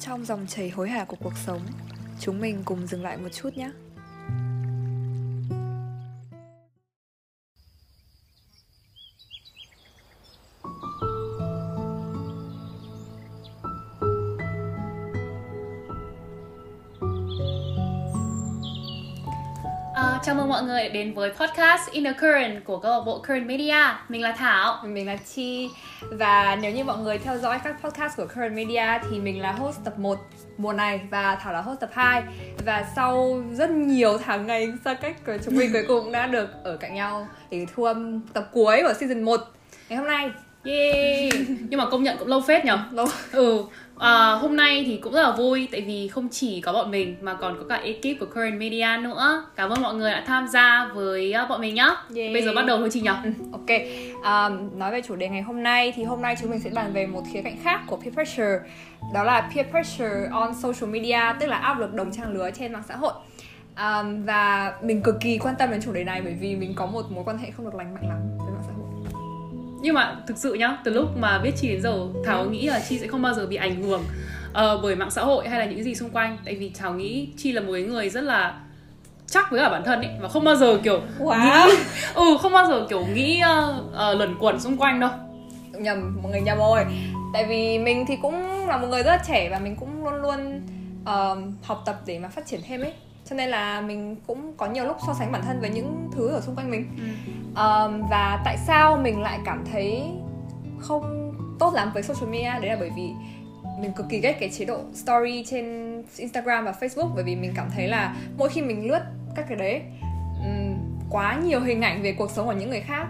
Trong dòng chảy hối hả của cuộc sống, chúng mình cùng dừng lại một chút nhé. À, chào mừng mọi người đến với podcast Inner Current của câu lạc bộ Current Media. Mình là Thảo. Mình là Chi Và nếu như mọi người theo dõi các podcast của Current Media Thì mình là host tập 1 mùa này Và Thảo là host tập 2 Và sau rất nhiều tháng ngày xa cách của Chúng mình cuối cùng đã được ở cạnh nhau Để thu âm tập cuối của season 1 Ngày hôm nay Yeah. Nhưng mà công nhận cũng lâu phết nhở? Lâu Ừ. À, hôm nay thì cũng rất là vui tại vì không chỉ có bọn mình mà còn có cả ekip của Current Media nữa. Cảm ơn mọi người đã tham gia với uh, bọn mình nhá. Yeah. Bây giờ bắt đầu thôi chị nhở? Ừ, Ok, um, nói về chủ đề ngày hôm nay thì hôm nay chúng mình sẽ bàn về một khía cạnh khác của peer pressure Đó là peer pressure on social media, tức là áp lực đồng trang lứa trên mạng xã hội um, Và mình cực kỳ quan tâm đến chủ đề này bởi vì mình có một mối quan hệ không được lành mạnh lắm Nhưng mà thực sự nhá, từ lúc mà biết Chi đến giờ, Thảo nghĩ là Chi sẽ không bao giờ bị ảnh hưởng ờ, bởi mạng xã hội hay là những gì xung quanh. Tại vì Thảo nghĩ Chi là một cái người rất là chắc với cả bản thân ấy và không bao giờ kiểu Wow. nghĩ ừ không bao giờ kiểu nghĩ uh, uh, luẩn quẩn xung quanh đâu Nhầm, mọi người nhầm rồi Tại vì mình thì cũng là một người rất là trẻ và mình cũng luôn luôn um, học tập để mà phát triển thêm ấy cho nên là mình cũng có nhiều lúc so sánh bản thân với những thứ ở xung quanh mình. Um, và tại sao mình lại cảm thấy không tốt lắm với social media? Đấy là bởi vì mình cực kỳ ghét cái chế độ story trên Instagram và Facebook bởi vì mình cảm thấy là mỗi khi mình lướt các cái đấy um, quá nhiều hình ảnh về cuộc sống của những người khác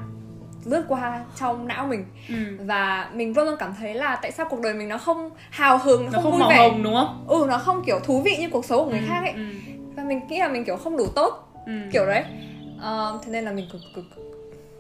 lướt qua trong não mình. Ừ. và mình luôn luôn cảm thấy là tại sao cuộc đời mình nó không hào hứng nó, nó không, không vui vẻ? hồng đúng không? Ừ nó không kiểu thú vị như cuộc sống của người Ừ, khác ấy. ừ, và mình nghĩ là mình kiểu không đủ tốt. Ừ. kiểu đấy. Ờ, thế nên là mình cực cực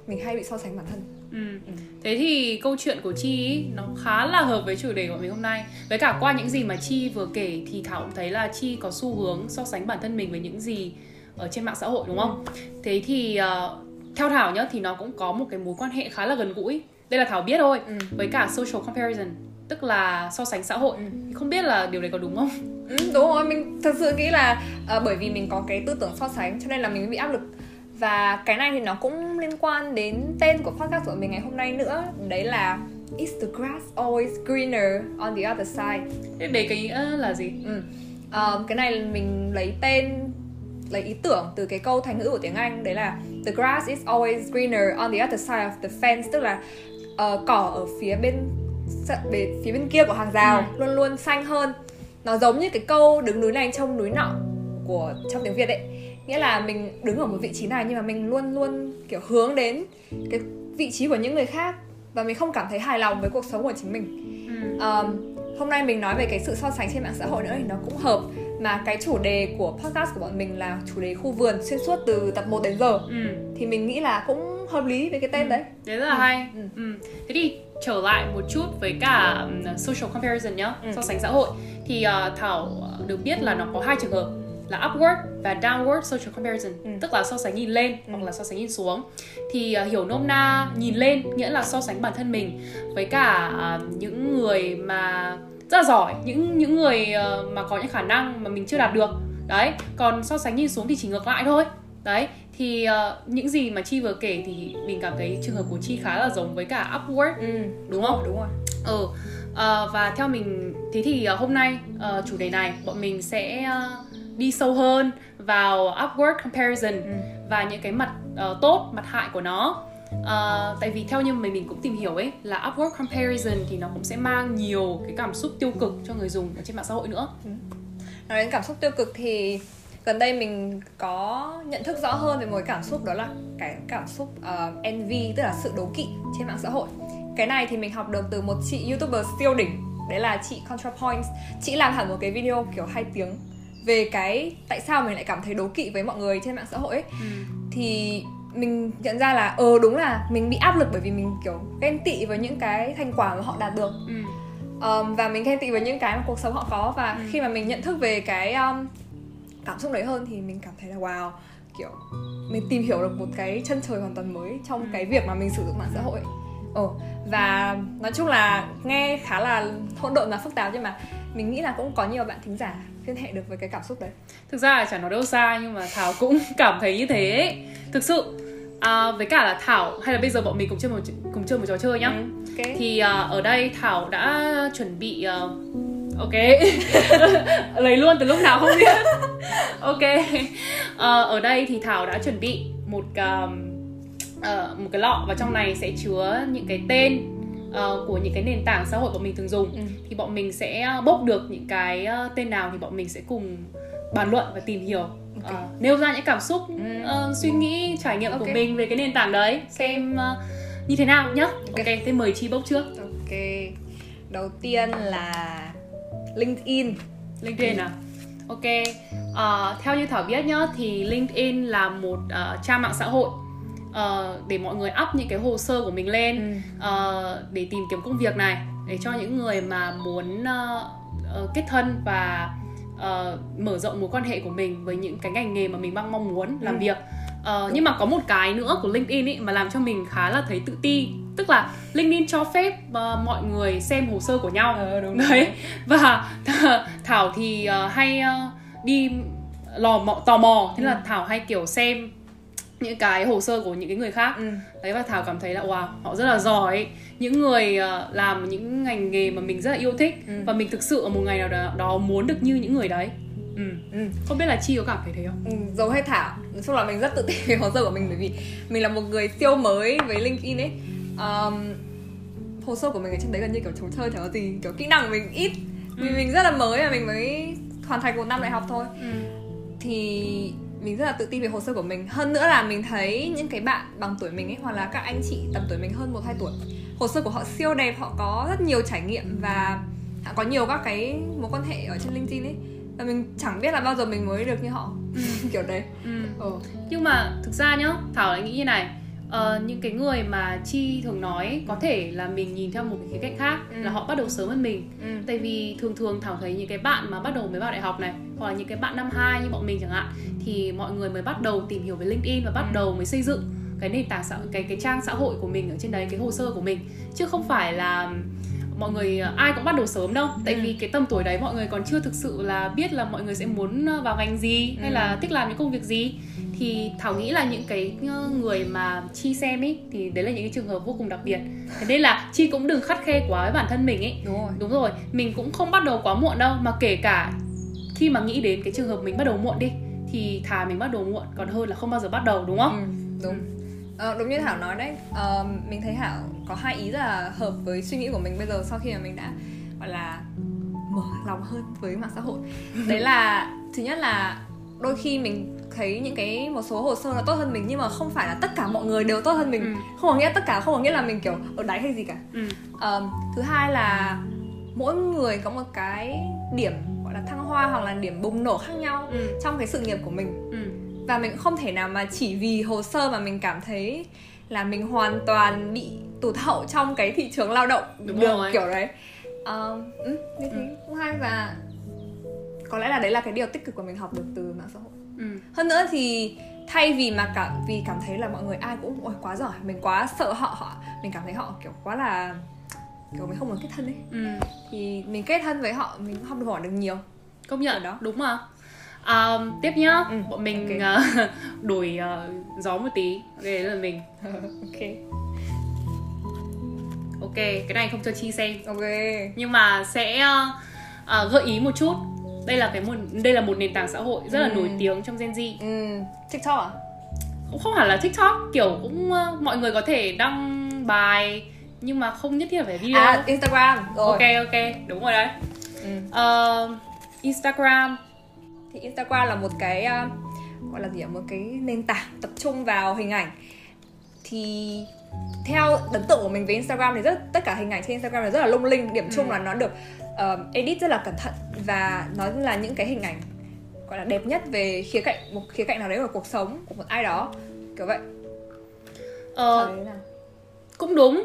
mình hay bị so sánh bản thân. Ừ. Thế thì câu chuyện của Chi ý, nó khá là hợp với chủ đề của mình hôm nay. Với cả qua những gì mà Chi vừa kể thì Thảo cũng thấy là Chi có xu hướng so sánh bản thân mình với những gì ở trên mạng xã hội đúng không? Thế thì uh, theo Thảo nhá thì nó cũng có một cái mối quan hệ khá là gần gũi. Đây là Thảo biết thôi. Ừ. Với cả social comparison Tức là so sánh xã hội. Không biết là điều đấy có đúng không? ừ, đúng rồi mình thật sự nghĩ là ờ, bởi vì mình có cái tư tưởng so sánh cho nên là mình bị áp lực. Và cái này thì nó cũng liên quan đến tên của podcast của mình ngày hôm nay nữa. Đấy là Is the grass always greener on the other side? Thế đấy cái nghĩa là gì? Ừ. Ờ, cái này mình lấy tên lấy ý tưởng từ cái câu thành ngữ của tiếng Anh. Đấy là the grass is always greener on the other side of the fence. Tức là ờ, cỏ ở phía bên bề- phía bên kia của hàng rào luôn luôn xanh hơn. Nó giống như cái câu đứng núi này trông núi nọ của trong tiếng Việt ấy. Nghĩa là mình đứng ở một vị trí này nhưng mà mình luôn luôn kiểu hướng đến cái vị trí của những người khác và mình không cảm thấy hài lòng với cuộc sống của chính mình. Ừ. Um, hôm nay mình nói về cái sự so sánh trên mạng xã hội nữa thì nó cũng hợp. Mà cái chủ đề của podcast của bọn mình là chủ đề khu vườn xuyên suốt từ tập 1 đến giờ. Ừ. thì mình nghĩ là cũng hợp lý với cái tên đấy. Đấy rất là hay. Ừ. ừ. Thế thì trở lại một chút với cả social comparison nhá Ừ. So sánh xã hội. Thì uh, Thảo được biết là nó có hai trường hợp là upward và downward social comparison Ừ. tức là so sánh nhìn lên hoặc là so sánh nhìn xuống. Thì uh, hiểu nôm na nhìn lên nghĩa là so sánh bản thân mình với cả uh, những người mà rất là giỏi những những người uh, mà có những khả năng mà mình chưa đạt được. Đấy còn so sánh nhìn xuống thì chỉ ngược lại thôi. Đấy thì uh, những gì mà chi vừa kể thì mình cảm thấy trường hợp của chi khá là giống với cả upward ừ. Đúng không? Đúng rồi. Ừ. Ờ, và theo mình thế thì ờ, hôm nay ờ, chủ đề này bọn mình sẽ ờ, đi sâu hơn vào upward comparison Ừ. và những cái mặt ờ, tốt mặt hại của nó. Ờ, tại vì theo như mình mình cũng tìm hiểu ấy là upward comparison thì nó cũng sẽ mang nhiều cái cảm xúc tiêu cực cho người dùng ở trên mạng xã hội nữa. Nói đến cảm xúc tiêu cực thì gần đây mình có nhận thức rõ hơn về một cảm xúc đó là cái cảm xúc uh, envy tức là sự đố kỵ trên mạng xã hội. Cái này thì mình học được từ một chị youtuber siêu đỉnh đấy là chị ContraPoints chị làm hẳn một cái video kiểu hai tiếng về cái tại sao mình lại cảm thấy đố kỵ với mọi người trên mạng xã hội ấy. Thì mình nhận ra là ờ đúng là mình bị áp lực bởi vì mình kiểu ghen tị với những cái thành quả mà họ đạt được. Ừ. um, và mình ghen tị với những cái mà cuộc sống họ có. Và Ừ. khi mà mình nhận thức về cái um, cảm xúc đấy hơn thì mình cảm thấy là wow kiểu mình tìm hiểu được một cái chân trời hoàn toàn mới trong Ừ. cái việc mà mình sử dụng mạng xã hội Ồ, và nói chung là nghe khá là hỗn độn và phức tạp nhưng mà mình nghĩ là cũng có nhiều bạn thính giả liên hệ được với cái cảm xúc đấy thực ra là chẳng nói đâu xa nhưng mà thảo cũng cảm thấy như thế ấy. thực sự à, với cả là thảo hay là bây giờ bọn mình cùng chơi một cùng chơi một trò chơi nhá ừ, okay. thì à, ở đây thảo đã chuẩn bị uh, ok. Lấy luôn từ lúc nào không biết. Ok. À, ở đây thì thảo đã chuẩn bị một uh, uh, một cái lọ và trong này sẽ chứa những cái tên uh, của những cái nền tảng xã hội bọn mình thường dùng. Ừ. thì bọn mình sẽ bốc được những cái uh, tên nào thì bọn mình sẽ cùng bàn luận và tìm hiểu. Okay. uh, nêu ra những cảm xúc ừ. uh, suy nghĩ trải nghiệm okay. của mình về cái nền tảng đấy. Xem uh, như thế nào nhá. Ok, okay thế mời chi bốc trước. Ok. Đầu tiên là LinkedIn. LinkedIn à? Ok. Uh, theo như thảo biết nhá thì LinkedIn là một uh, trang mạng xã hội uh, để mọi người up những cái hồ sơ của mình lên ừ. uh, để tìm kiếm công việc này để cho những người mà muốn uh, uh, kết thân và uh, mở rộng mối quan hệ của mình với những cái ngành nghề mà mình đang mong muốn làm ừ. việc. Uh, nhưng mà có một cái nữa của LinkedIn ấy mà làm cho mình khá là thấy tự ti tức là LinkedIn cho phép uh, mọi người xem hồ sơ của nhau ờ, đúng đấy rồi. và Thảo thì uh, hay uh, đi lò mò tò mò thế ừ. là Thảo hay kiểu xem những cái hồ sơ của những cái người khác ừ. đấy và thảo cảm thấy là wow họ rất là giỏi những người uh, làm những ngành nghề mà mình rất là yêu thích ừ. và mình thực sự ở một ngày nào đó, đó muốn được như những người đấy ừ. Ừ. không biết là chi có cảm thấy thế không ừ, giống hay thảo nói chung là mình rất tự tin về hồ sơ của mình bởi vì mình là một người siêu mới với linkedin ấy um, hồ sơ của mình ở trên đấy gần như kiểu trò chơi chẳng có gì kiểu kỹ năng của mình ít ừ. vì mình rất là mới và mình mới hoàn thành một năm đại học thôi ừ. thì mình rất là tự tin về hồ sơ của mình hơn nữa là mình thấy những cái bạn bằng tuổi mình ấy hoặc là các anh chị tầm tuổi mình hơn một hai tuổi hồ sơ của họ siêu đẹp họ có rất nhiều trải nghiệm và họ có nhiều các cái mối quan hệ ở trên linkedin ấy và mình chẳng biết là bao giờ mình mới được như họ ừ. kiểu đấy ừ. ừ. nhưng mà thực ra nhá thảo lại nghĩ như này uh, những cái người mà chi thường nói có thể là mình nhìn theo một cái khía cạnh khác ừ. là họ bắt đầu sớm hơn mình ừ. tại vì thường thường thảo thấy những cái bạn mà bắt đầu mới vào đại học này hoặc là những cái bạn năm hai như bọn mình chẳng hạn thì mọi người mới bắt đầu tìm hiểu về linkedin và bắt ừ. đầu mới xây dựng cái nền tảng xã cái cái trang xã hội của mình ở trên đấy cái hồ sơ của mình chứ không phải là mọi người ai cũng bắt đầu sớm đâu. Tại ừ. vì cái tầm tuổi đấy mọi người còn chưa thực sự là biết là mọi người sẽ muốn vào ngành gì ừ. hay là thích làm những công việc gì. Thì thảo nghĩ là những cái ờ, người mà chi xem ấy thì đấy là những cái trường hợp vô cùng đặc biệt. Thế nên là chi cũng đừng khắt khe quá với bản thân mình ấy đúng rồi. Đúng rồi. Mình cũng không bắt đầu quá muộn đâu mà kể cả khi mà nghĩ đến cái trường hợp mình bắt đầu muộn đi thì thà mình bắt đầu muộn còn hơn là không bao giờ bắt đầu đúng không? Ừ, đúng Ờ, đúng như Thảo nói đấy uh, Mình thấy Thảo có hai ý rất là hợp với suy nghĩ của mình bây giờ Sau khi mà mình đã gọi là mở lòng hơn với mạng xã hội Đấy là thứ nhất là đôi khi mình thấy những cái một số hồ sơ là tốt hơn mình nhưng mà không phải là tất cả mọi người đều tốt hơn mình ừ. không có nghĩa tất cả không có nghĩa là mình kiểu ở đáy hay gì cả ừ. um, thứ hai là mỗi người có một cái điểm gọi là thăng hoa hoặc là điểm bùng nổ khác nhau ừ. trong cái sự nghiệp của mình ừ. Và mình không thể nào mà chỉ vì hồ sơ mà mình cảm thấy là mình hoàn toàn bị tụt hậu trong cái thị trường lao động. Đúng được rồi. kiểu đấy. Ừ, như thế. Ừ. cũng hay và có lẽ là đấy là cái điều tích cực của mình học được từ mạng xã hội. Ừ. hơn nữa thì thay vì mà cảm vì cảm thấy là mọi người ai cũng ôi quá giỏi mình quá sợ họ họ. Mình cảm thấy họ kiểu quá là kiểu mình không muốn kết thân ấy. Ừ. thì mình kết thân với họ mình học được hỏi được nhiều. Công nhận đó. đúng mà um, tiếp nhá. Ừ. bọn mình okay. uh, đổi uh, gió một tí. Ok đấy là mình. Ok. Ok cái này không cho chi xem. Ok. Nhưng mà sẽ uh, uh, gợi ý một chút. Đây là cái một đây là một nền tảng xã hội rất là ừ. nổi tiếng trong Gen Z. Ừ. TikTok à? Cũng không hẳn là TikTok kiểu cũng uh, mọi người có thể đăng bài nhưng mà không nhất thiết là phải video à Instagram. Rồi. Ok ok. Đúng rồi đấy. Ừ. uh, Instagram thì Instagram là một cái uh, gọi là gì ạ? Một cái nền tảng tập trung vào hình ảnh. Thì theo ấn tượng của mình với Instagram thì rất tất cả hình ảnh trên Instagram là rất là lung linh. Điểm chung ừ. là nó được uh, edit rất là cẩn thận và nó là những cái hình ảnh gọi là đẹp nhất về khía cạnh một khía cạnh nào đấy của cuộc sống của một ai đó. Kiểu vậy. Ờ, cũng đúng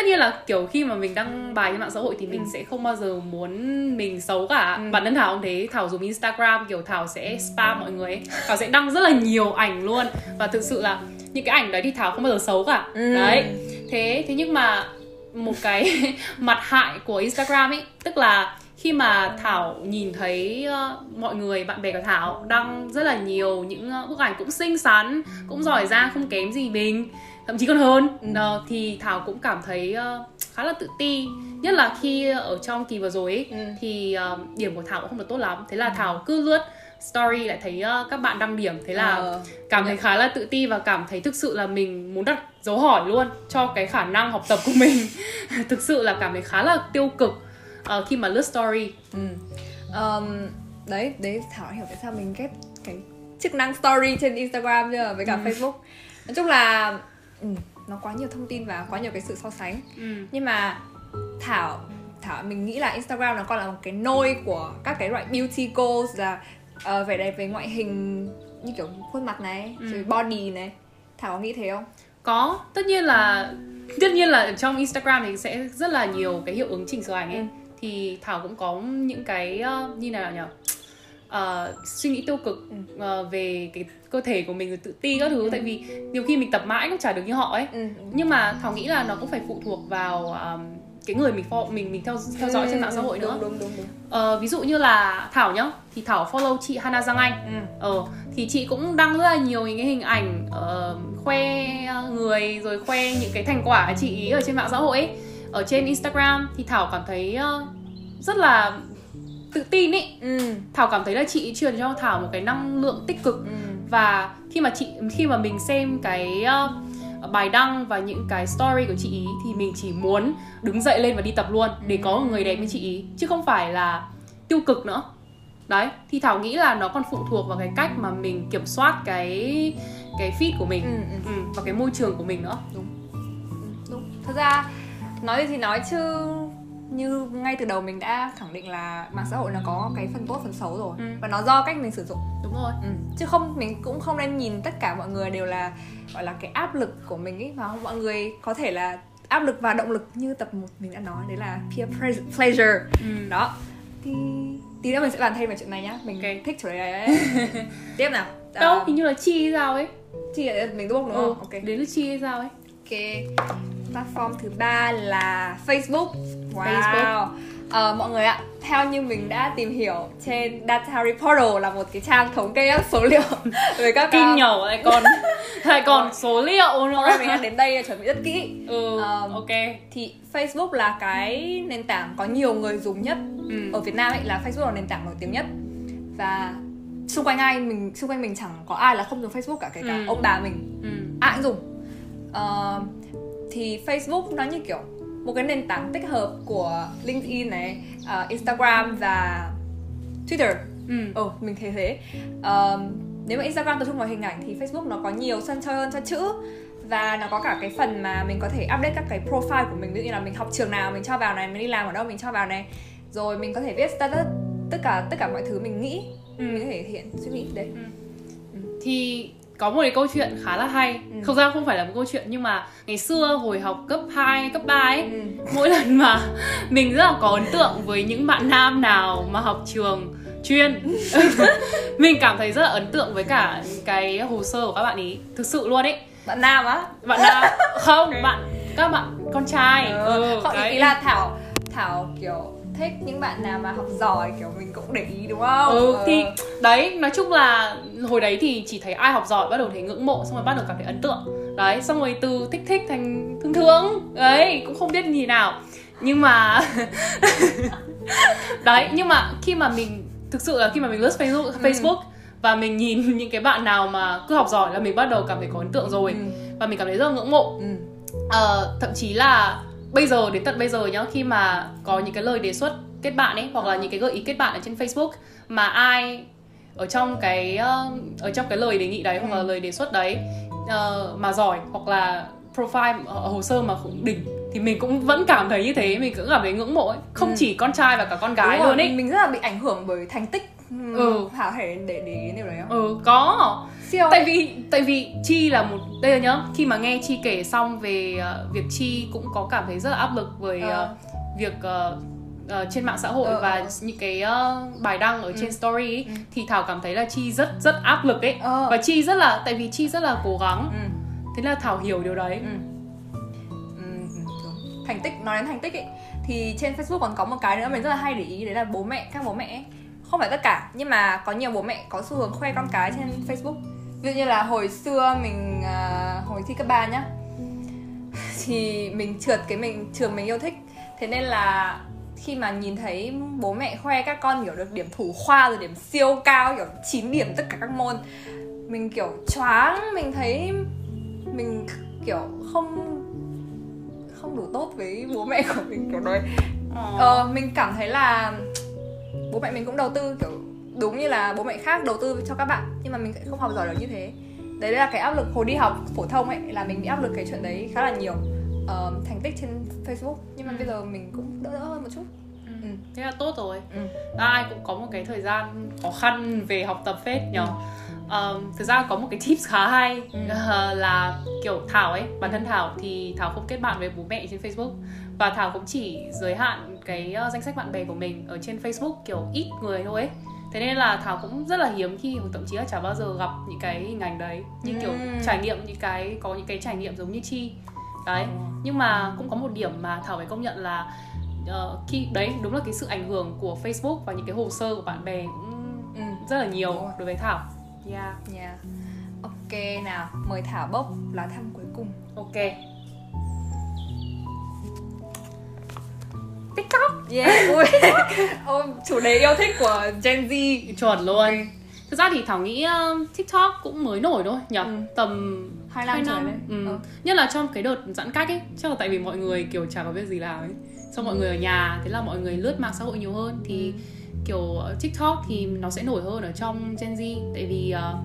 tất nhiên là kiểu khi mà mình đăng bài trên mạng xã hội thì mình ừ. sẽ không bao giờ muốn mình xấu cả ừ. bản thân thảo cũng thế thảo dùng instagram kiểu thảo sẽ spam mọi người ấy. thảo sẽ đăng rất là nhiều ảnh luôn và thực sự là những cái ảnh đấy thì thảo không bao giờ xấu cả ừ. đấy thế thế nhưng mà một cái mặt hại của Instagram ấy tức là khi mà Thảo nhìn thấy uh, mọi người bạn bè của Thảo đăng rất là nhiều những uh, bức ảnh cũng xinh xắn cũng giỏi giang không kém gì mình thậm chí còn hơn Ừ. uh, thì Thảo cũng cảm thấy uh, khá là tự ti nhất là khi ở trong kỳ vừa rồi ấy, Ừ. thì uh, điểm của Thảo cũng không được tốt lắm thế là Thảo cứ lướt story lại thấy uh, các bạn đăng điểm thế là Ờ. cảm thấy khá là tự ti và cảm thấy thực sự là mình muốn đặt dấu hỏi luôn cho cái khả năng học tập của mình thực sự là cảm thấy khá là tiêu cực ờ, khi mà lướt story Ừ. Ờm, đấy đấy thảo hiểu tại sao mình ghét cái chức năng story trên instagram chưa với cả Ừ. facebook nói chung là ừ, nó quá nhiều thông tin và quá nhiều cái sự so sánh ừ. nhưng mà thảo thảo mình nghĩ là instagram nó còn là một cái nôi của các cái loại beauty goals là ờ, vẻ đẹp về ngoại hình như kiểu khuôn mặt này Ừ. rồi body này thảo có nghĩ thế không có tất nhiên là tất nhiên là trong instagram thì sẽ rất là nhiều cái hiệu ứng chỉnh sửa ảnh ấy Ừ. thì thảo cũng có những cái ờ, như nào nhỉ Ờ, suy nghĩ tiêu cực ờ, về cái cơ thể của mình rồi tự ti các thứ tại vì nhiều khi mình tập mãi cũng chả được như họ ấy ừ. nhưng mà thảo nghĩ là nó cũng phải phụ thuộc vào um, cái người mình follow, mình mình theo theo dõi trên mạng xã hội đúng, nữa đúng đúng đúng ờ, ví dụ như là thảo nhá thì thảo follow chị Hana Giang Anh ừ. ờ thì chị cũng đăng rất là nhiều những cái hình ảnh ờ, khoe người rồi khoe những cái thành quả chị ý ở trên mạng xã hội ấy. ở trên Instagram thì thảo cảm thấy ờ, rất là tự tin ấy Ừ. thảo cảm thấy là chị truyền cho thảo một cái năng lượng tích cực. Ừ. và khi mà chị khi mà mình xem cái uh, bài đăng và những cái story của chị ý thì mình chỉ muốn đứng dậy lên và đi tập luôn để có một người đẹp như chị ý chứ không phải là tiêu cực nữa. Đấy thì thảo nghĩ là nó còn phụ thuộc vào cái cách mà mình kiểm soát cái cái feed của mình Ừ, ừ. ừ, và cái môi trường của mình nữa. Đúng. Thật ra nói gì thì nói chứ như ngay từ đầu mình đã khẳng định là mạng xã hội nó có cái phần tốt phần xấu rồi. Ừ. và nó do cách mình sử dụng. Đúng rồi. Ừ. chứ không mình cũng không nên nhìn tất cả mọi người đều là gọi là cái áp lực của mình ấy và mọi người có thể là áp lực và động lực như tập 1 mình đã nói đấy là peer pleasure. Ừ. đó. Thì tí nữa mình sẽ bàn thêm về chuyện này nhá. Mình Ok. thích chủ đề này tiếp nào. Đâu? À, hình như là chi hay sao ấy? Chị ở mình đúng không đúng ừ, không? Ok. Đến là chi hay sao ấy Platform thứ ba là Facebook. Wow. Facebook. Ờ, Mọi người ạ Theo như mình đã tìm hiểu Trên Data Reportal là một cái trang thống kê các số liệu Về các kinh nhở lại còn lại còn số liệu nữa. Hôm mình đã đến đây chuẩn bị rất kỹ. Ừ Um, ok. Thì Facebook là cái nền tảng có nhiều người dùng nhất. Ừ. Ở Việt Nam ấy là Facebook là nền tảng nổi tiếng nhất. Và xung quanh ai mình xung quanh mình chẳng có ai là không dùng Facebook cả kể cả Ừ. ông bà mình. Ừ. ai cũng dùng Ờ, thì Facebook nó như kiểu một cái nền tảng tích hợp của LinkedIn này, ờ, Instagram và Twitter. ừ. Ừ, mình thấy thế. Ờ, nếu mà Instagram tập trung vào hình ảnh thì Facebook nó có nhiều sân chơi hơn cho chữ và nó có cả cái phần mà mình có thể update các cái profile của mình ví dụ như là mình học trường nào mình cho vào này mình đi làm ở đâu mình cho vào này rồi mình có thể viết status tất cả tất cả mọi thứ mình nghĩ Ừ. mình có thể hiện suy nghĩ đấy thì có một cái câu chuyện khá là hay. Ừ. Thực ra không phải là một câu chuyện nhưng mà ngày xưa hồi học cấp 2, cấp 3 ấy ừ. Mỗi lần mà mình rất là có ấn tượng với những bạn nam nào mà học trường chuyên Mình cảm thấy rất là ấn tượng với cả cái hồ sơ của các bạn ý. Thực sự luôn ấy. Bạn nam á? Bạn nam, không, bạn các bạn con trai. Ừ, không, ý, đấy. ý là thảo thảo kiểu thích những bạn nào mà học giỏi kiểu mình cũng để ý đúng không Ừ, Ờ. thì đấy nói chung là hồi đấy thì chỉ thấy ai học giỏi bắt đầu thấy ngưỡng mộ xong rồi bắt đầu cảm thấy ấn tượng đấy xong rồi từ thích thích thành thương thương đấy cũng không biết như nào nhưng mà đấy nhưng mà khi mà mình thực sự là khi mà mình lướt Facebook Ừ. Facebook và mình nhìn những cái bạn nào mà cứ học giỏi là mình bắt đầu cảm thấy có ấn tượng rồi ừ. và mình cảm thấy rất là ngưỡng mộ Ừ. Ờ, thậm chí là bây giờ đến tận bây giờ nhá khi mà có những cái lời đề xuất kết bạn ấy hoặc là những cái gợi ý kết bạn ở trên Facebook mà ai ở trong cái ờ, ở trong cái lời đề nghị đấy hoặc là Ừ. lời đề xuất đấy ờ, mà giỏi hoặc là profile ờ, hồ sơ mà cũng đỉnh thì mình cũng vẫn cảm thấy như thế mình cũng cảm thấy ngưỡng mộ ấy không Ừ. chỉ con trai và cả con gái Đúng luôn ấy mình rất là bị ảnh hưởng bởi thành tích Ừ. Thảo thể để để ý điều đấy không? ừ có Siêu tại vì tại vì chi là một đây là nhá khi mà nghe chi kể xong về ờ, việc chi cũng có cảm thấy rất là áp lực với ờ, việc ờ, ờ, trên mạng xã hội Ờ, và ờ. những cái ờ, bài đăng ở trên story ấy, Ừ. thì thảo cảm thấy là chi rất rất áp lực ấy Ờ. và chi rất là tại vì chi rất là cố gắng ừ. thế là thảo hiểu điều đấy Ừ. Ừ. thành tích nói đến thành tích ấy thì trên Facebook còn có một cái nữa mình rất là hay để ý đấy là bố mẹ các bố mẹ ấy. không phải tất cả nhưng mà có nhiều bố mẹ có xu hướng khoe con cái trên Facebook ví dụ như là hồi xưa mình uh, hồi thi cấp 3 nhá thì mình trượt cái mình trường mình yêu thích. Thế nên là khi mà nhìn thấy bố mẹ khoe các con kiểu được điểm thủ khoa rồi điểm siêu cao kiểu 9 điểm tất cả các môn mình kiểu choáng mình thấy mình kiểu không không đủ tốt với bố mẹ của mình kiểu đấy ờ, mình cảm thấy là bố mẹ mình cũng đầu tư kiểu đúng như là bố mẹ khác đầu tư cho các bạn nhưng mà mình sẽ không học giỏi được như thế đấy là cái áp lực hồi đi học phổ thông ấy là mình bị áp lực cái chuyện đấy khá là nhiều uh, thành tích trên Facebook nhưng mà ừ. bây giờ mình cũng đỡ đỡ hơn một chút ừ. Ừ. thế là tốt rồi ừ. ai cũng có một cái thời gian khó khăn về học tập phết nhở ừ. um, thực ra có một cái tips khá hay ừ. uh, là kiểu thảo ấy bản thân thảo thì thảo không kết bạn với bố mẹ trên facebook và thảo cũng chỉ giới hạn cái uh, danh sách bạn bè của mình ở trên facebook kiểu ít người thôi ấy thế nên là thảo cũng rất là hiếm khi thậm chí là chả bao giờ gặp những cái hình ảnh đấy. Như kiểu ừ. trải nghiệm những cái có những cái trải nghiệm giống như chi. Đấy ừ. nhưng mà cũng có một điểm mà thảo phải công nhận là uh, khi đấy đúng là cái sự ảnh hưởng của facebook và những cái hồ sơ của bạn bè cũng ừ. rất là nhiều đối với thảo. Yeah. Yeah. Ok nào mời thảo bốc lá thăm cuối cùng. Ok TikTok Yeah, ui Chủ đề yêu thích của Gen Z Chuẩn luôn okay. Thực ra thì Thảo nghĩ uh, TikTok cũng mới nổi thôi nhỉ ừ. Tầm 2 năm, 2 năm. Đấy. Ừ. ừ. Nhất là trong cái đợt giãn cách ấy Chắc là tại vì mọi người kiểu chả có việc gì làm ấy Xong mọi người ở nhà Thế là mọi người lướt mạng xã hội nhiều hơn Thì ừ. kiểu TikTok thì nó sẽ nổi hơn ở trong Gen Z Tại vì uh,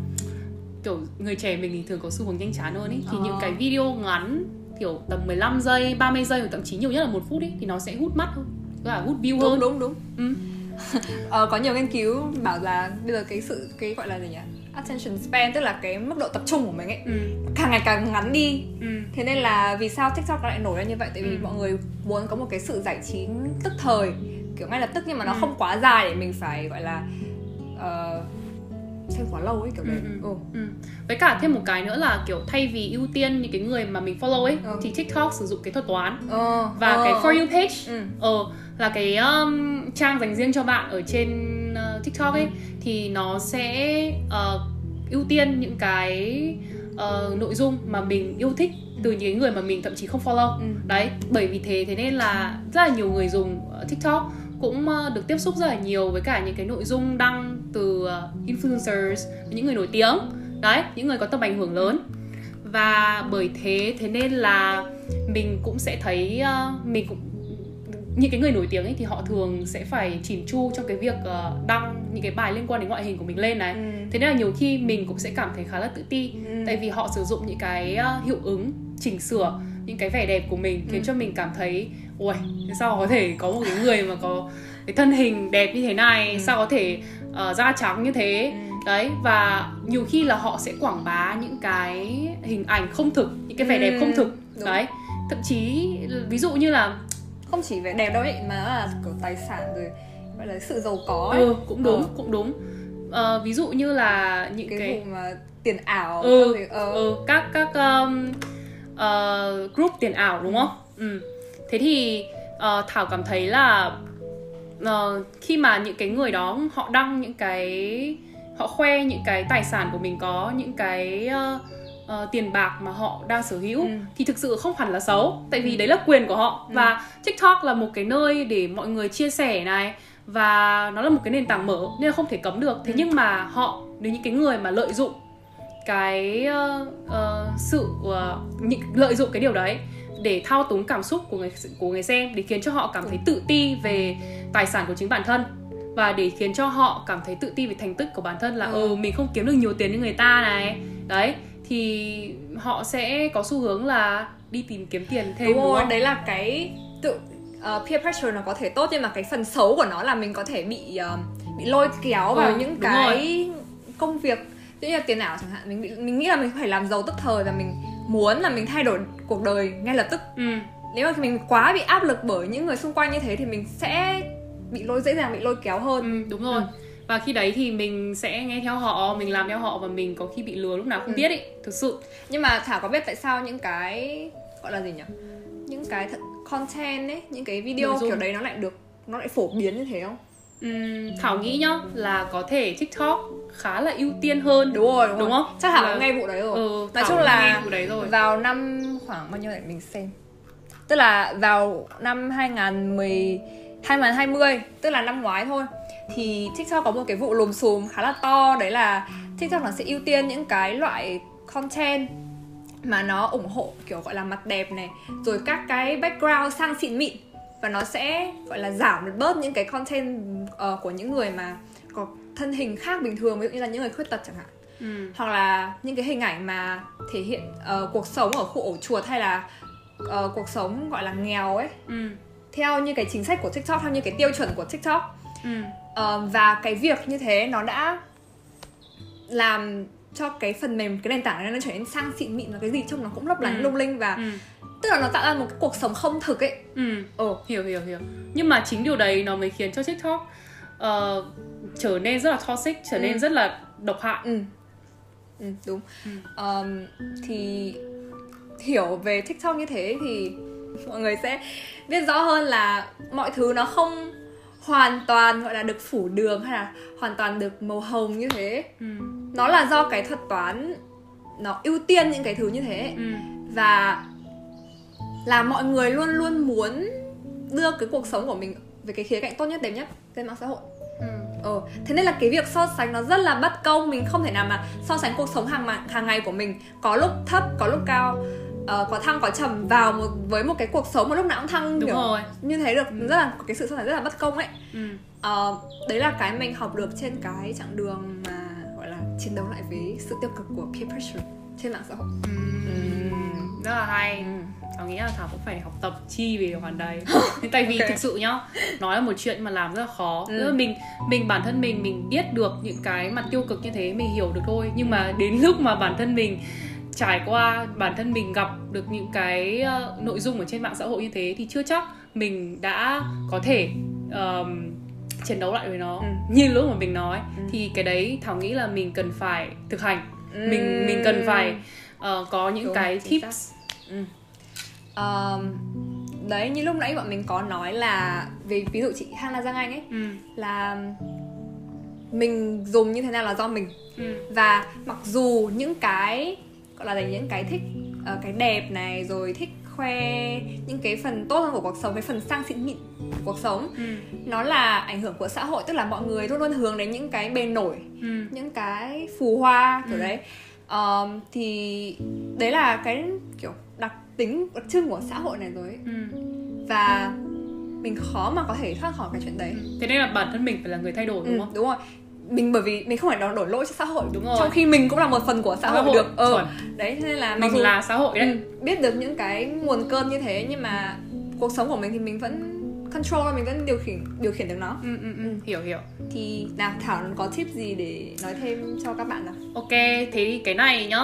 kiểu người trẻ mình thì thường có xu hướng nhanh chán hơn ấy Thì ờ. những cái video ngắn kiểu tầm 15 giây, 30 giây hoặc thậm chí nhiều nhất là một phút ấy thì nó sẽ hút mắt hơn, và hút view đúng, hơn. Đúng đúng đúng. Ừ. ờ, có nhiều nghiên cứu bảo là bây giờ cái sự cái gọi là gì nhỉ? attention span tức là cái mức độ tập trung của mình ấy ừ. càng ngày càng ngắn đi ừ. thế nên là vì sao tiktok lại nổi lên như vậy tại vì ừ. mọi người muốn có một cái sự giải trí tức thời kiểu ngay lập tức nhưng mà nó ừ. không quá dài để mình phải gọi là uh, xem quá lâu ấy kiểu đấy ừ, ừ. Ừ. với cả thêm một cái nữa là kiểu thay vì ưu tiên những cái người mà mình follow ấy ừ. thì tiktok sử dụng cái thuật toán ừ. và ừ. cái for you page ừ. ờ là cái um, trang dành riêng cho bạn ở trên uh, tiktok ấy ừ. thì nó sẽ uh, ưu tiên những cái uh, nội dung mà mình yêu thích từ những người mà mình thậm chí không follow ừ. đấy bởi vì thế thế nên là rất là nhiều người dùng tiktok cũng được tiếp xúc rất là nhiều với cả những cái nội dung đăng từ ờ, influencers những người nổi tiếng đấy những người có tầm ảnh hưởng lớn và bởi thế thế nên là mình cũng sẽ thấy uh, mình cũng những cái người nổi tiếng ấy thì họ thường sẽ phải chỉn chu trong cái việc uh, đăng những cái bài liên quan đến ngoại hình của mình lên này ừ. thế nên là nhiều khi mình cũng sẽ cảm thấy khá là tự ti ừ. tại vì họ sử dụng những cái uh, hiệu ứng chỉnh sửa những cái vẻ đẹp của mình khiến ừ. cho mình cảm thấy ui sao có thể có một cái người mà có cái thân hình đẹp như thế này ừ. sao có thể uh, da trắng như thế ừ. đấy và nhiều khi là họ sẽ quảng bá những cái hình ảnh không thực những cái vẻ ừ. đẹp không thực Đúng. đấy thậm chí ví dụ như là không chỉ vẻ đẹp đâu ấy mà là kiểu tài sản rồi gọi là sự giàu có ấy. ừ cũng đúng ờ. cũng đúng uh, ví dụ như là những cái, cái... vụ mà tiền ảo ừ, thì, uh. ừ các các um, uh, group tiền ảo đúng không ừ. Thế thì uh, thảo cảm thấy là uh, khi mà những cái người đó họ đăng những cái họ khoe những cái tài sản của mình có những cái uh, uh, tiền bạc mà họ đang sở hữu ừ. thì thực sự không hẳn là xấu tại vì ừ. đấy là quyền của họ ừ. và tiktok là một cái nơi để mọi người chia sẻ này và nó là một cái nền tảng mở nên là không thể cấm được thế ừ. nhưng mà họ đến những cái người mà lợi dụng cái uh, uh, sự uh, những lợi dụng cái điều đấy để thao túng cảm xúc của người của người xem để khiến cho họ cảm thấy tự ti về tài sản của chính bản thân và để khiến cho họ cảm thấy tự ti về thành tích của bản thân là ừ, ừ mình không kiếm được nhiều tiền như người ta này. Đấy thì họ sẽ có xu hướng là đi tìm kiếm tiền thêm đúng, đúng rồi đấy là cái tự uh, peer pressure nó có thể tốt nhưng mà cái phần xấu của nó là mình có thể bị uh, bị lôi kéo vào ừ, những cái rồi. công việc. Như là tiền ảo chẳng hạn mình bị, mình nghĩ là mình phải làm giàu tức thời và mình muốn là mình thay đổi cuộc đời ngay lập tức ừ. nếu mà mình quá bị áp lực bởi những người xung quanh như thế thì mình sẽ bị lôi dễ dàng bị lôi kéo hơn ừ, đúng rồi ừ. và khi đấy thì mình sẽ nghe theo họ mình làm theo họ và mình có khi bị lừa lúc nào không ừ. biết ý thực sự nhưng mà thảo có biết tại sao những cái gọi là gì nhỉ những cái th- content ấy những cái video kiểu đấy nó lại được nó lại phổ biến như thế không Ừm, Thảo nghĩ nhá là có thể TikTok khá là ưu tiên hơn đúng rồi đúng, Đúng rồi. không? chắc Thảo Là- nghe vụ đấy rồi Ừ, nói Thảo chung là nghe vụ đấy rồi. vào năm khoảng bao nhiêu để mình xem? Tức là vào năm 2010 2020 tức là năm ngoái thôi thì TikTok có một cái vụ lùm xùm khá là to đấy là TikTok nó sẽ ưu tiên những cái loại content mà nó ủng hộ kiểu gọi là mặt đẹp này rồi các cái background sang xịn mịn và nó sẽ gọi là giảm được bớt những cái content uh, của những người mà có thân hình khác bình thường ví dụ như là những người khuyết tật chẳng hạn. Ừm, hoặc là những cái hình ảnh mà thể hiện ờ, cuộc sống ở khu ổ chuột hay là ờ, cuộc sống gọi là nghèo ấy. Ừm, theo như cái chính sách của TikTok theo như cái tiêu chuẩn của TikTok. Ừm, Ờ, và cái việc như thế nó đã làm cho cái phần mềm cái nền tảng này nó trở nên sang xịn mịn và cái gì trông nó cũng lấp lánh Ừ. lung linh và ừm, tức là nó tạo ra một cái cuộc sống không thực ấy. Ừm. ờ. Hiểu hiểu hiểu. Nhưng mà chính điều đấy nó mới khiến cho tiktok ờ, trở nên rất là toxic trở nên Ừ. rất là độc hại. Ừ, ừ đúng. Ừ. Ờm, thì hiểu về tiktok như thế thì mọi người sẽ biết rõ hơn là mọi thứ nó không hoàn toàn gọi là được phủ đường hay là hoàn toàn được màu hồng như thế. Ừ, nó là do cái thuật toán nó ưu tiên những cái thứ như thế. Ừ, và là mọi người luôn luôn muốn đưa cái cuộc sống của mình về cái khía cạnh tốt nhất đẹp nhất trên mạng xã hội. Ờ, thế nên là cái việc so sánh nó rất là bất công Mình không thể nào mà so sánh cuộc sống hàng hàng ngày của mình Có lúc thấp, có lúc cao ờ, Có thăng, có trầm vào một, với một cái cuộc sống mà lúc nào cũng thăng đúng kiểu rồi. Như thế được, rất là cái sự so sánh rất là bất công ấy. Ừ. Ờ, Đấy là cái mình học được trên cái chặng đường mà gọi là chiến đấu lại với sự tiêu cực của peer pressure trên mạng xã hội. Ừm, rất là hay Ừ. Thảo nghĩ là Thảo cũng phải học tập chi về khoản đấy Tại vì Ok. thực sự nhá Nói là một chuyện mà làm rất là khó Ừ. Tức là mình mình bản thân mình mình biết được những cái mặt tiêu cực như thế Mình hiểu được thôi Nhưng mà đến lúc mà bản thân mình trải qua bản thân mình gặp được những cái ờ, nội dung ở trên mạng xã hội như thế thì chưa chắc mình đã có thể um, chiến đấu lại với nó Ừ. như lúc mà mình nói Ừ. thì cái đấy thảo nghĩ là mình cần phải thực hành mình mình cần phải ờ, có những Đúng, cái tips. Ờm, Đấy như lúc nãy bọn mình có nói là Về ví dụ chị Hana Giang Anh ấy ừ, là mình dùng như thế nào là do mình. Ừ, và mặc dù những cái gọi là những cái thích ờ, cái đẹp này rồi thích khoe những cái phần tốt hơn của cuộc sống cái phần sang xịn mịn của cuộc sống ừ, nó là ảnh hưởng của xã hội. Tức là mọi người luôn luôn hướng đến những cái bề nổi ừ, những cái phù hoa kiểu Ừ. đấy Ờm, thì đấy là cái kiểu đặc tính đặc trưng của xã hội này rồi ừ. và mình khó mà có thể thoát khỏi cái chuyện đấy. Thế nên là bản thân mình phải là người thay đổi đúng ừ, không? đúng rồi. Mình bởi vì mình không phải đổ, lỗi cho xã hội. Đúng rồi. trong khi mình cũng là một phần của xã hội, được. Ờ chuẩn. đấy thế nên là mình dù là xã hội đấy. Ừ, biết được những cái nguồn cơn như thế nhưng mà cuộc sống của mình thì mình vẫn control mình vẫn điều khiển điều khiển được nó. Ừ, ừ, ừ. hiểu hiểu. Thì nào thảo có tip gì để nói thêm cho các bạn nào? Ok, thế thì cái này nhá.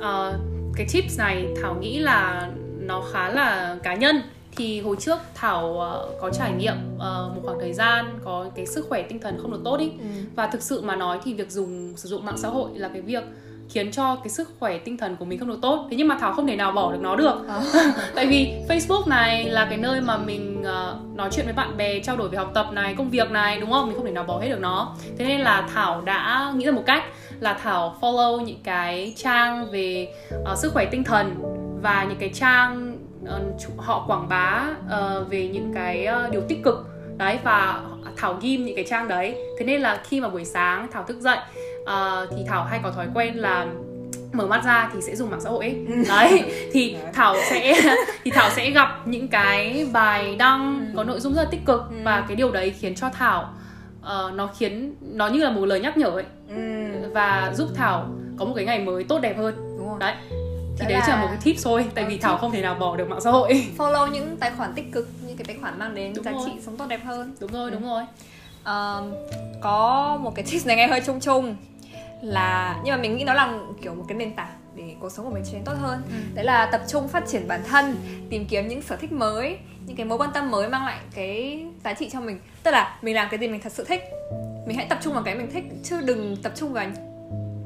Ờ, Cái tips này Thảo nghĩ là nó khá là cá nhân. Thì hồi trước Thảo ờ, có trải nghiệm ờ, một khoảng thời gian Có cái sức khỏe tinh thần không được tốt ý. Và thực sự mà nói thì việc dùng sử dụng mạng xã hội là cái việc khiến cho cái sức khỏe tinh thần của mình không được tốt. Thế nhưng mà thảo không thể nào bỏ được nó được. Tại vì facebook này là cái nơi mà mình ờ, nói chuyện với bạn bè trao đổi về học tập này công việc này đúng không? Mình không thể nào bỏ hết được nó. Thế nên là thảo đã nghĩ ra một cách là thảo follow những cái trang về ờ, sức khỏe tinh thần và những cái trang ờ, chủ- họ quảng bá ờ, về những cái ờ, điều tích cực. Đấy và thảo ghim những cái trang đấy. Thế nên là khi mà buổi sáng thảo thức dậy ờ, thì thảo hay có thói quen là mở mắt ra thì sẽ dùng mạng xã hội ấy. đấy thì Đấy. thảo sẽ thì thảo sẽ gặp những cái bài đăng có nội dung rất là tích cực Ừ. và cái điều đấy khiến cho thảo ờ, nó khiến nó như là một lời nhắc nhở ấy ừ, và giúp thảo có một cái ngày mới tốt đẹp hơn đấy thì Đó đấy chỉ là một cái tip thôi tại Ờ, vì tip. thảo không thể nào bỏ được mạng xã hội follow những tài khoản tích cực những cái tài khoản mang đến Đúng giá rồi. trị sống tốt đẹp hơn đúng rồi Ừ. đúng rồi Ờm, có một cái tips này nghe hơi chung chung là nhưng mà mình nghĩ nó là kiểu một cái nền tảng để cuộc sống của mình trở nên tốt hơn Ừ. đấy là tập trung phát triển bản thân tìm kiếm những sở thích mới những cái mối quan tâm mới mang lại cái giá trị cho mình tức là mình làm cái gì mình thật sự thích mình hãy tập trung vào cái mình thích chứ đừng tập trung vào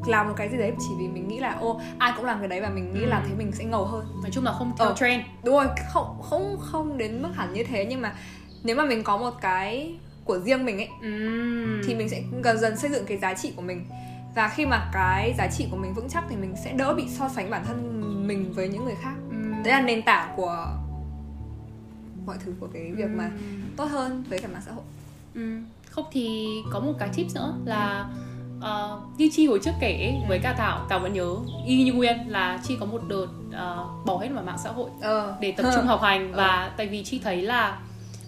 làm một cái gì đấy chỉ vì mình nghĩ là ô ai cũng làm cái đấy và mình nghĩ Ừ. làm thế mình sẽ ngầu hơn nói chung là không theo Ờ. trend đúng rồi không không không đến mức hẳn như thế nhưng mà nếu mà mình có một cái của riêng mình ấy Ừm. thì mình sẽ dần dần xây dựng cái giá trị của mình và khi mà cái giá trị của mình vững chắc thì mình sẽ đỡ bị so sánh bản thân mình với những người khác Ừm. đấy là nền tảng của mọi thứ của cái việc mà Ừm. tốt hơn với cả mạng xã hội Ừ. Không thì có một cái tips nữa là ờ, như Chi hồi trước kể ấy, với cả Thảo Thảo vẫn nhớ y như Nguyên là Chi có một đợt ờ, bỏ hết vào mạng xã hội ờ để tập trung học hành và tại vì Chi thấy là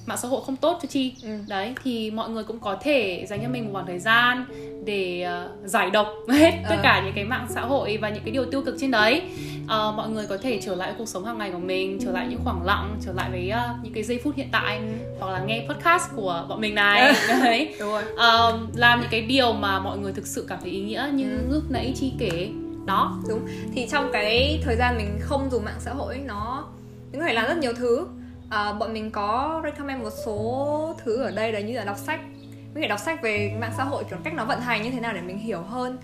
mạng xã hội không tốt cho Chi. Ừ. đấy thì mọi người cũng có thể dành cho mình một khoảng thời gian để ờ, giải độc hết tất Ờ. cả những cái mạng xã hội và những cái điều tiêu cực trên đấy. Ờ, mọi người có thể trở lại cuộc sống hàng ngày của mình trở lại những khoảng lặng trở lại với ờ, những cái giây phút hiện tại hoặc là nghe podcast của bọn mình này. Đấy. Đúng rồi. Ờ, làm những cái điều mà mọi người thực sự cảm thấy ý nghĩa như Ừ. lúc nãy chi kể. Đó. Đúng. Thì trong cái thời gian mình không dùng mạng xã hội nó mình có thể làm rất nhiều thứ à, bọn mình có recommend một số thứ ở đây là như là đọc sách. Mình phải đọc sách về mạng xã hội kiểu cách nó vận hành như thế nào để mình hiểu hơn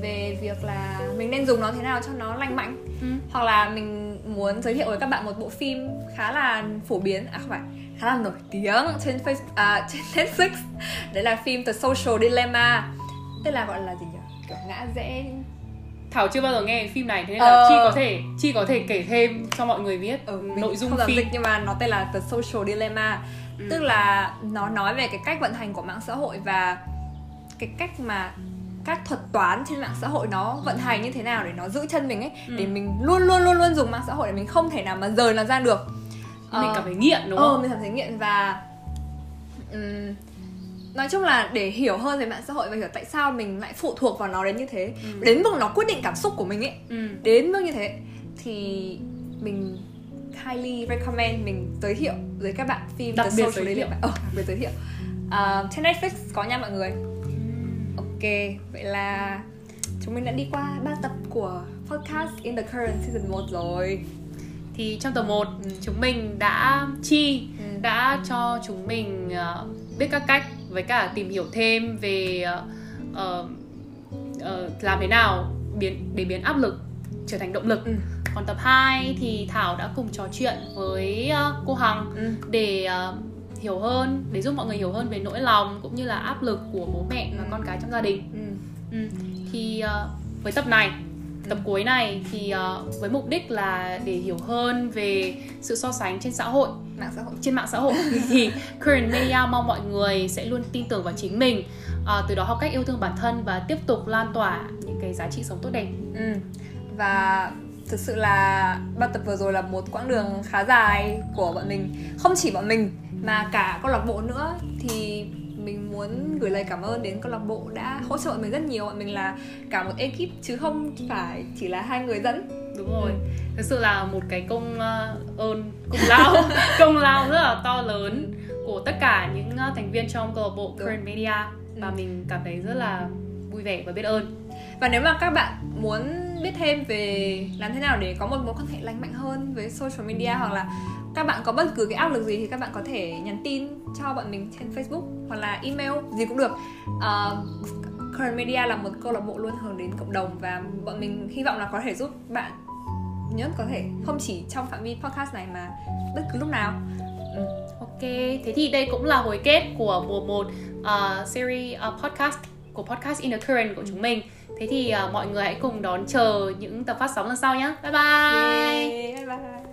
về việc là mình nên dùng nó thế nào cho nó lành mạnh. Ừ. hoặc là mình muốn giới thiệu với các bạn một bộ phim khá là phổ biến. À không phải khá là nổi tiếng trên face à, trên Netflix. Đấy là phim The Social Dilemma. Tức là gọi là gì nhỉ? Kiểu ngã rẽ Thảo chưa bao giờ nghe phim này thế nên Ờ. là chi có thể chi có thể kể thêm cho mọi người biết ừ, nội dung không phim dịch nhưng mà nó tên là The Social Dilemma Ừ. tức là nó nói về cái cách vận hành của mạng xã hội và cái cách mà các thuật toán trên mạng xã hội nó vận hành như thế nào để nó giữ chân mình ấy Ừ. để mình luôn luôn luôn luôn dùng mạng xã hội để mình không thể nào mà rời nó ra được mình Ờ, cảm thấy nghiện đúng ờ, không mình cảm thấy nghiện và ừm, nói chung là để hiểu hơn về mạng xã hội và hiểu tại sao mình lại phụ thuộc vào nó đến như thế Ừ. đến mức nó quyết định cảm xúc của mình ấy ừ. đến mức như thế thì mình highly recommend mình giới thiệu với các bạn phim Đặc The biệt giới thiệu. Ờ, đặc biệt giới thiệu À, trên Netflix có nha mọi người ok vậy là chúng mình đã đi qua ba tập của podcast in the current season 1 rồi thì trong tập 1 Ừ. chúng mình đã chi Ừ. đã cho chúng mình ờ, biết các cách với cả tìm hiểu thêm về ờ, ờ, làm thế nào biến để biến áp lực trở thành động lực Ừ. còn tập 2 thì Thảo đã cùng trò chuyện với cô Hằng Ừ. để ờ, hiểu hơn để giúp mọi người hiểu hơn về nỗi lòng cũng như là áp lực của bố mẹ và Ừ. con cái trong gia đình Ừ. Ừ. thì ờ, với tập này tập cuối này thì ờ, với mục đích là để hiểu hơn về sự so sánh trên xã hội. Mạng xã hội. Trên mạng xã hội. Thì current media mong mọi người sẽ luôn tin tưởng vào chính mình ờ, từ đó học cách yêu thương bản thân và tiếp tục lan tỏa những cái giá trị sống tốt đẹp. Ừ. và thực sự là ba tập vừa rồi là một quãng đường khá dài của bọn mình. Không chỉ bọn mình mà cả câu lạc bộ nữa. Thì mình muốn gửi lời cảm ơn đến câu lạc bộ đã hỗ trợ bọn mình rất nhiều bọn mình là cả một ekip chứ không phải chỉ là hai người dẫn đúng rồi thực sự là một cái công ờ, ơn công lao công lao rất là to lớn của tất cả những ờ, thành viên trong câu lạc bộ Đúng. current media và Ừ. mình cảm thấy rất là vui vẻ và biết ơn và nếu mà các bạn muốn biết thêm về làm thế nào để có một mối quan hệ lành mạnh hơn với social media hoặc là các bạn có bất cứ cái áp lực gì thì các bạn có thể nhắn tin cho bọn mình trên Facebook hoặc là email gì cũng được. Ờ, Current Media là một câu lạc bộ luôn hướng đến cộng đồng và bọn mình hy vọng là có thể giúp bạn nhất có thể không chỉ trong phạm vi podcast này mà bất cứ lúc nào. Ừ. Ok, thế thì đây cũng là hồi kết của mùa 1 uh, series uh, podcast của podcast In The Current của chúng mình Thế thì uh, mọi người hãy cùng đón chờ những tập phát sóng lần sau nhé Bye bye Yay, bye bye.